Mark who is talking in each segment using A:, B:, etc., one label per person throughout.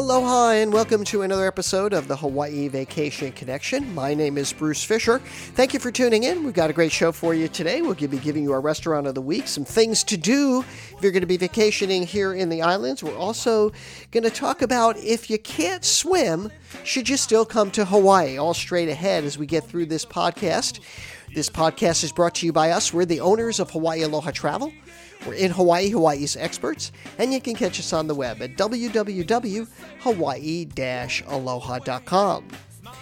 A: Aloha and welcome to another episode of the Hawaii Vacation Connection. My name is Bruce Fisher. Thank you for tuning in. We've got a great show for you today. We'll be giving you our restaurant of the week, some things to do if you're going to be vacationing here in the islands. We're also going to talk about if you can't swim, should you still come to Hawaii? All straight ahead as we get through this podcast. This podcast is brought to you by us. We're the owners of Hawaii Aloha Travel. We're in Hawaii, Hawaii's experts, and you can catch us on the web at www.hawaii-aloha.com.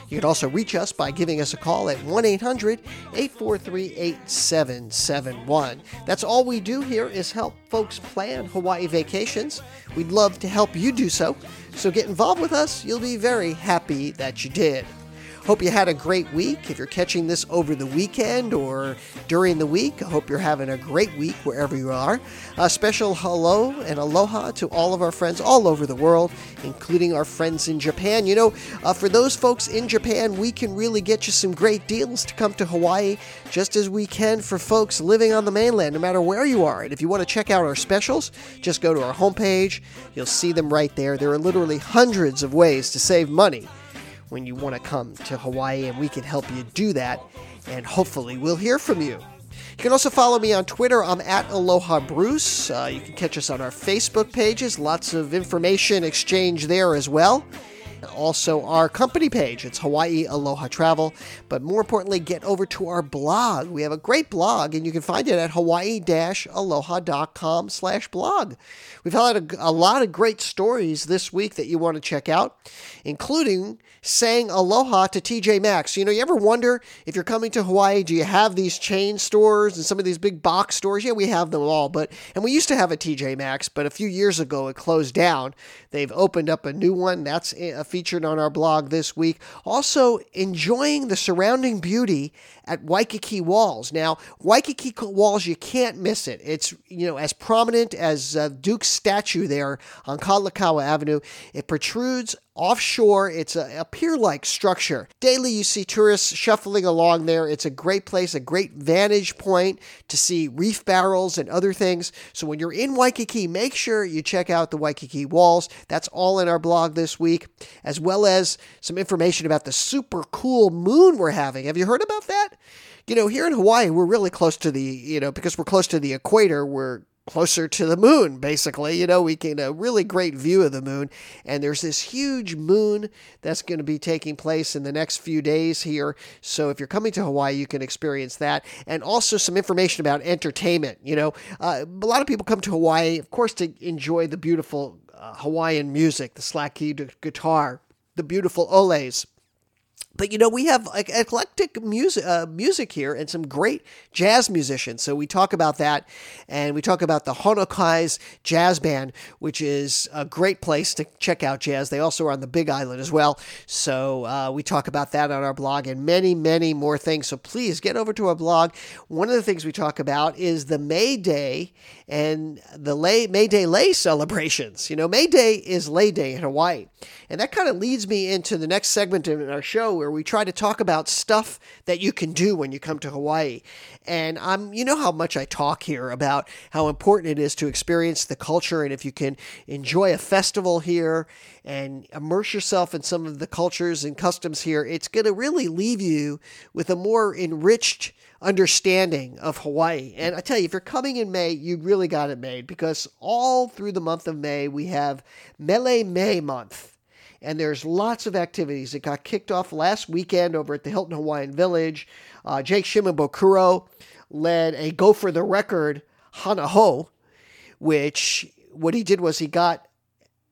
A: You can also reach us by giving us a call at 1 800 843 8771. That's all we do here is help folks plan Hawaii vacations. We'd love to help you do so. So get involved with us. You'll be very happy that you did. Hope you had a great week. If you're catching this over the weekend or during the week, I hope you're having a great week wherever you are. A special hello and aloha to all of our friends all over the world, including our friends in Japan. You know, uh, for those folks in Japan, we can really get you some great deals to come to Hawaii, just as we can for folks living on the mainland, no matter where you are. And if you want to check out our specials, just go to our homepage. You'll see them right there. There are literally hundreds of ways to save money when you want to come to Hawaii, and we can help you do that. And hopefully, we'll hear from you. You can also follow me on Twitter. I'm at Aloha Bruce. Uh, you can catch us on our Facebook pages. Lots of information exchange there as well. Also, our company page. It's Hawaii Aloha Travel. But more importantly, get over to our blog. We have a great blog, and you can find it at hawaii-aloha.com slash blog. We've had a, a lot of great stories this week that you want to check out, including saying aloha to TJ Maxx. You know, you ever wonder if you're coming to Hawaii, do you have these chain stores and some of these big box stores? Yeah, we have them all, but and we used to have a TJ Maxx, but a few years ago it closed down. They've opened up a new one that's uh, featured on our blog this week. Also, enjoying the surrounding beauty at Waikiki Walls. Now, Waikiki Walls, you can't miss it. It's you know as prominent as uh, Duke's statue there on Kalakaua Avenue. It protrudes offshore. It's a, a pier like structure. Daily, you see tourists shuffling along there. It's a great place, a great vantage point to see reef barrels and other things. So, when you're in Waikiki, make sure you check out the Waikiki Walls. That's all in our blog this week, as well as some information about the super cool moon we're having. Have you heard about that? You know, here in Hawaii, we're really close to the, you know, because we're close to the equator, we're closer to the moon, basically. You know, we get a really great view of the moon. And there's this huge moon that's going to be taking place in the next few days here. So if you're coming to Hawaii, you can experience that. And also some information about entertainment. You know, uh, a lot of people come to Hawaii, of course, to enjoy the beautiful uh, Hawaiian music, the slack key guitar, the beautiful oles but you know, we have eclectic music uh, music here and some great jazz musicians. So we talk about that, and we talk about the Honokai's Jazz Band, which is a great place to check out jazz. They also are on the Big Island as well. So uh, we talk about that on our blog and many, many more things. So please get over to our blog. One of the things we talk about is the May Day and the lei, May Day lei celebrations. You know, May Day is lei Day in Hawaii, and that kind of leads me into the next segment in our show where where we try to talk about stuff that you can do when you come to Hawaii. And I'm, you know how much I talk here about how important it is to experience the culture. And if you can enjoy a festival here and immerse yourself in some of the cultures and customs here, it's going to really leave you with a more enriched understanding of Hawaii. And I tell you, if you're coming in May, you really got it made because all through the month of May, we have Mele May month and there's lots of activities. It got kicked off last weekend over at the Hilton Hawaiian Village. Uh, Jake Shimabukuro led a Go for the Record Hana Hou, which what he did was he got,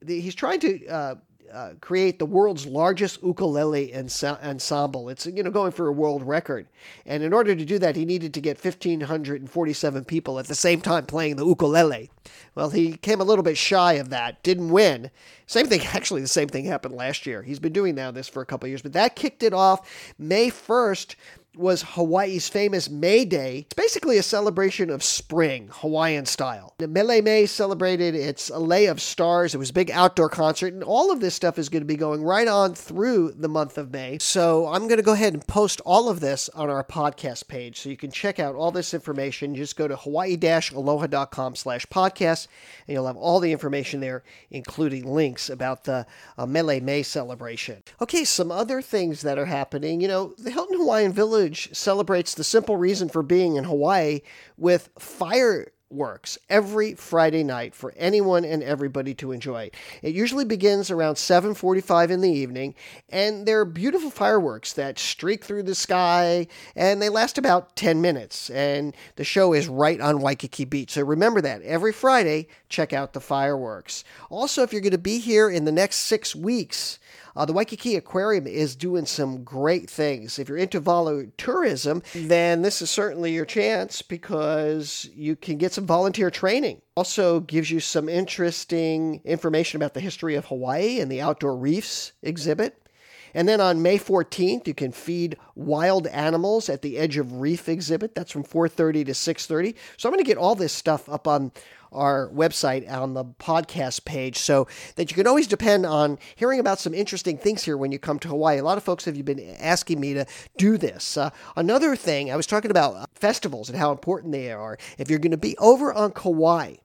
A: he's trying to uh, uh, create the world's largest ukulele ensemble. It's you know going for a world record, and in order to do that, he needed to get 1,547 people at the same time playing the ukulele. Well, he came a little bit shy of that, didn't win. Same thing, actually, the same thing happened last year. He's been doing now this for a couple years, but that kicked it off May 1st was Hawaii's famous May Day. It's basically a celebration of spring, Hawaiian style. The Mele May celebrated its Lei of Stars. It was a big outdoor concert, and all of this stuff is going to be going right on through the month of May. So I'm going to go ahead and post all of this on our podcast page, so you can check out all this information. Just go to hawaii-aloha.com slash podcast, and you'll have all the information there, including links about the uh, Mele May celebration. Okay, some other things that are happening. You know, the Hilton Hawaiian Village celebrates the simple reason for being in Hawaii with fireworks every Friday night for anyone and everybody to enjoy. It usually begins around 7:45 in the evening and they're beautiful fireworks that streak through the sky and they last about 10 minutes and the show is right on Waikiki Beach. So remember that every Friday check out the fireworks. Also if you're going to be here in the next 6 weeks, uh, the Waikiki Aquarium is doing some great things. If you're into volunteer tourism, then this is certainly your chance because you can get some volunteer training. Also gives you some interesting information about the history of Hawaii and the outdoor reefs exhibit. And then on May 14th, you can feed wild animals at the Edge of Reef exhibit. That's from 4:30 to 6:30. So I'm going to get all this stuff up on our website on the podcast page so that you can always depend on hearing about some interesting things here when you come to Hawaii. A lot of folks have been asking me to do this. Uh, another thing, I was talking about uh, festivals and how important they are. If you're going to be over on Kauai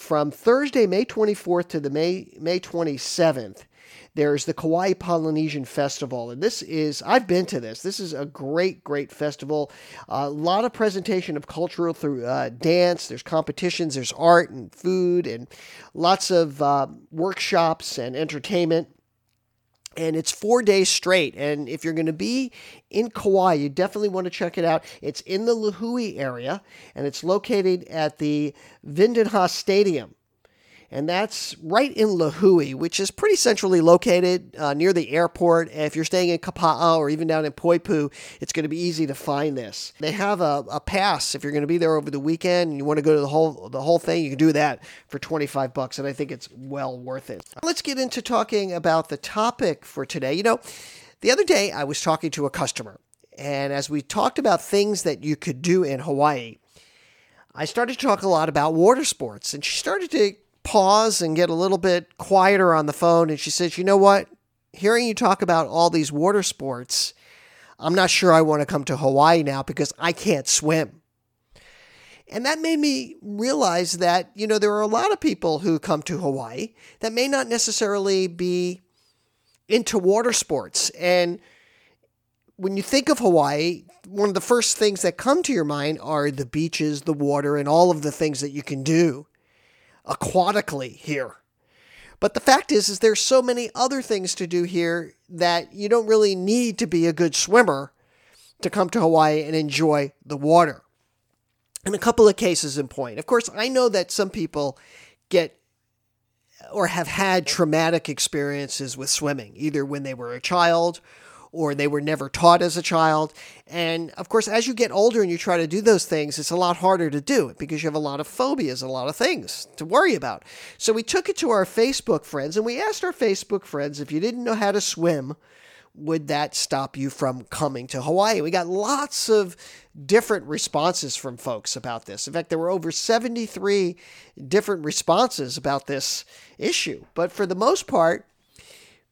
A: from Thursday, May 24th to the May, May 27th, there's the Kauai Polynesian Festival. And this is, I've been to this. This is a great, great festival. A lot of presentation of cultural through uh, dance. There's competitions, there's art and food, and lots of uh, workshops and entertainment and it's four days straight. And if you're going to be in Kauai, you definitely want to check it out. It's in the Lihue area, and it's located at the Vidinha Stadium and that's right in Lihue, which is pretty centrally located uh, near the airport. If you're staying in Kapa'a or even down in Poipu, it's going to be easy to find this. They have a, a pass if you're going to be there over the weekend and you want to go to the whole the whole thing. You can do that for 25 bucks, and I think it's well worth it. Let's get into talking about the topic for today. You know, the other day I was talking to a customer, and as we talked about things that you could do in Hawaii. I started to talk a lot about water sports, and she started to pause and get a little bit quieter on the phone. And she says, You know what? Hearing you talk about all these water sports, I'm not sure I want to come to Hawaii now because I can't swim. And that made me realize that, you know, there are a lot of people who come to Hawaii that may not necessarily be into water sports. And when you think of Hawaii, one of the first things that come to your mind are the beaches, the water, and all of the things that you can do aquatically here. But the fact is, is there's so many other things to do here that you don't really need to be a good swimmer to come to Hawaii and enjoy the water. And a couple of cases in point. Of course, I know that some people get or have had traumatic experiences with swimming, either when they were a child or they were never taught as a child. And of course, as you get older and you try to do those things, it's a lot harder to do because you have a lot of phobias, a lot of things to worry about. So we took it to our Facebook friends and we asked our Facebook friends if you didn't know how to swim, would that stop you from coming to Hawaii? We got lots of different responses from folks about this. In fact, there were over 73 different responses about this issue. But for the most part,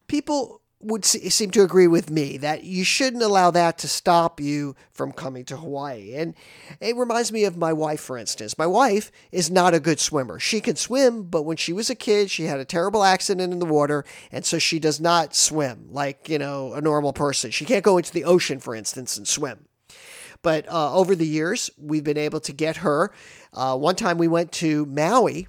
A: people would seem to agree with me that you shouldn't allow that to stop you from coming to Hawaii. And it reminds me of my wife, for instance. My wife is not a good swimmer. She can swim, but when she was a kid, she had a terrible accident in the water, and so she does not swim like, you know, a normal person. She can't go into the ocean, for instance, and swim. But uh, over the years, we've been able to get her. Uh, one time we went to Maui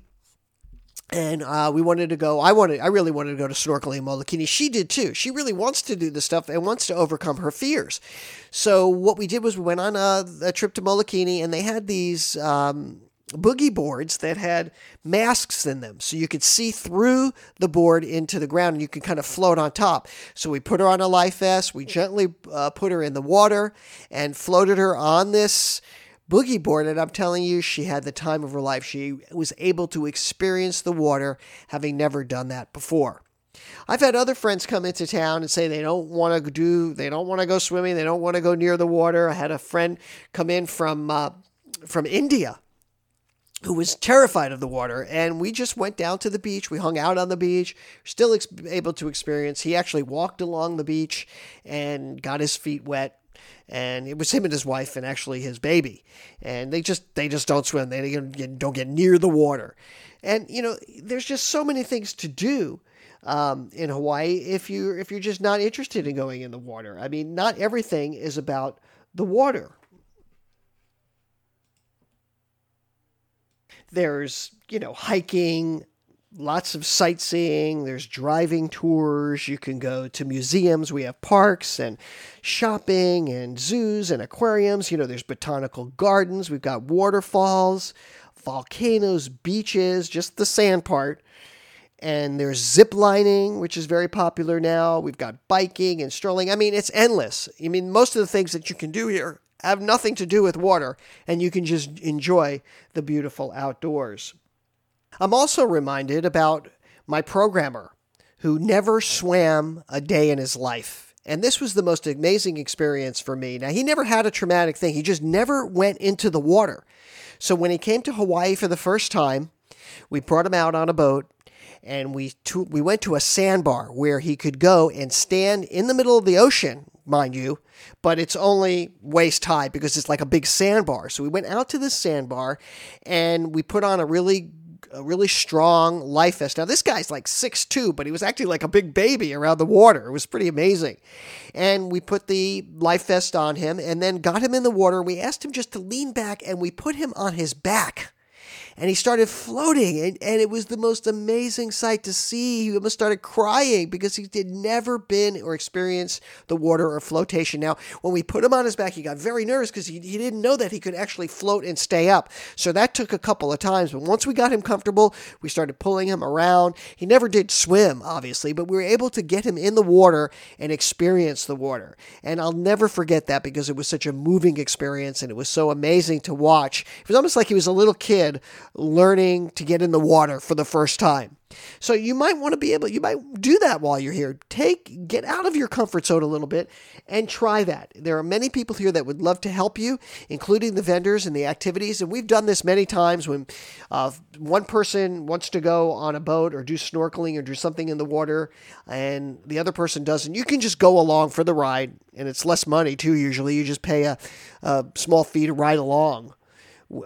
A: and uh, we wanted to go. I wanted. I really wanted to go to snorkeling in Molokini. She did too. She really wants to do this stuff and wants to overcome her fears. So what we did was we went on a, a trip to Molokini, and they had these um, boogie boards that had masks in them, so you could see through the board into the ground, and you could kind of float on top. So we put her on a life vest. We gently uh, put her in the water and floated her on this boogie board, and I'm telling you, she had the time of her life. She was able to experience the water, having never done that before. I've had other friends come into town and say they don't want to do, they don't want to go swimming, they don't want to go near the water. I had a friend come in from uh, from India who was terrified of the water. And we just went down to the beach. We hung out on the beach, still ex- able to experience. He actually walked along the beach and got his feet wet. And it was him and his wife, and actually his baby. And they just they just don't swim. They don't get near the water. And you know, there's just so many things to do um, in Hawaii if you if you're just not interested in going in the water. I mean, not everything is about the water. There's, you know, hiking, lots of sightseeing, there's driving tours, you can go to museums, we have parks and shopping and zoos and aquariums, you know, there's botanical gardens, we've got waterfalls, volcanoes, beaches, just the sand part. And there's zip lining, which is very popular now. We've got biking and strolling. I mean, it's endless. I mean, most of the things that you can do here have nothing to do with water, and you can just enjoy the beautiful outdoors. I'm also reminded about my programmer who never swam a day in his life. And this was the most amazing experience for me. Now, he never had a traumatic thing, he just never went into the water. So, when he came to Hawaii for the first time, we brought him out on a boat and we, to, we went to a sandbar where he could go and stand in the middle of the ocean mind you, but it's only waist high because it's like a big sandbar. So we went out to this sandbar and we put on a really a really strong life vest. Now this guy's like six two, but he was acting like a big baby around the water. It was pretty amazing. And we put the life vest on him and then got him in the water. We asked him just to lean back and we put him on his back and he started floating and, and it was the most amazing sight to see. He almost started crying because he had never been or experienced the water or flotation. Now when we put him on his back he got very nervous because he, he didn't know that he could actually float and stay up. So that took a couple of times but once we got him comfortable we started pulling him around. He never did swim obviously but we were able to get him in the water and experience the water. And i'll never forget that because it was such a moving experience and it was so amazing to watch. It was almost like he was a little kid learning to get in the water for the first time. So you might want to be able, you might do that while you're here. Take, get out of your comfort zone a little bit and try that. There are many people here that would love to help you, including the vendors and the activities. And we've done this many times when uh, one person wants to go on a boat or do snorkeling or do something in the water and the other person doesn't. You can just go along for the ride and it's less money too. Usually you just pay a, a small fee to ride along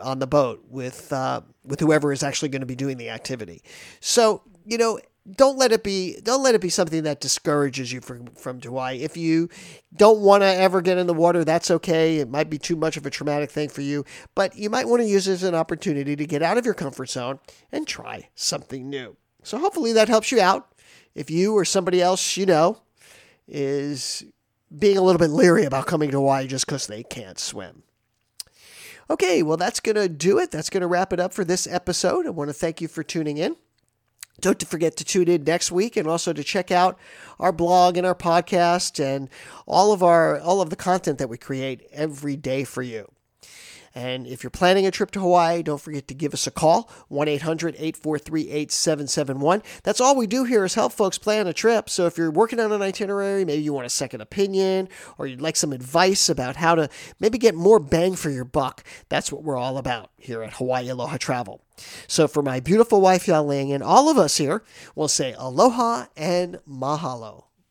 A: on the boat with uh, with whoever is actually going to be doing the activity. So you know, don't let it be don't let it be something that discourages you from from Hawaii. If you don't want to ever get in the water, that's okay. It might be too much of a traumatic thing for you, but you might want to use it as an opportunity to get out of your comfort zone and try something new. So hopefully that helps you out. If you or somebody else you know is being a little bit leery about coming to Hawaii just because they can't swim. Okay, well, that's going to do it. That's going to wrap it up for this episode. I want to thank you for tuning in. Don't forget to tune in next week and also to check out our blog and our podcast and all of our all of the content that we create every day for you. And if you're planning a trip to Hawaii, don't forget to give us a call 1 800 843 8771. That's all we do here is help folks plan a trip. So if you're working on an itinerary, maybe you want a second opinion or you'd like some advice about how to maybe get more bang for your buck, that's what we're all about here at Hawaii Aloha Travel. So for my beautiful wife, Yaling, and all of us here, we'll say aloha and mahalo.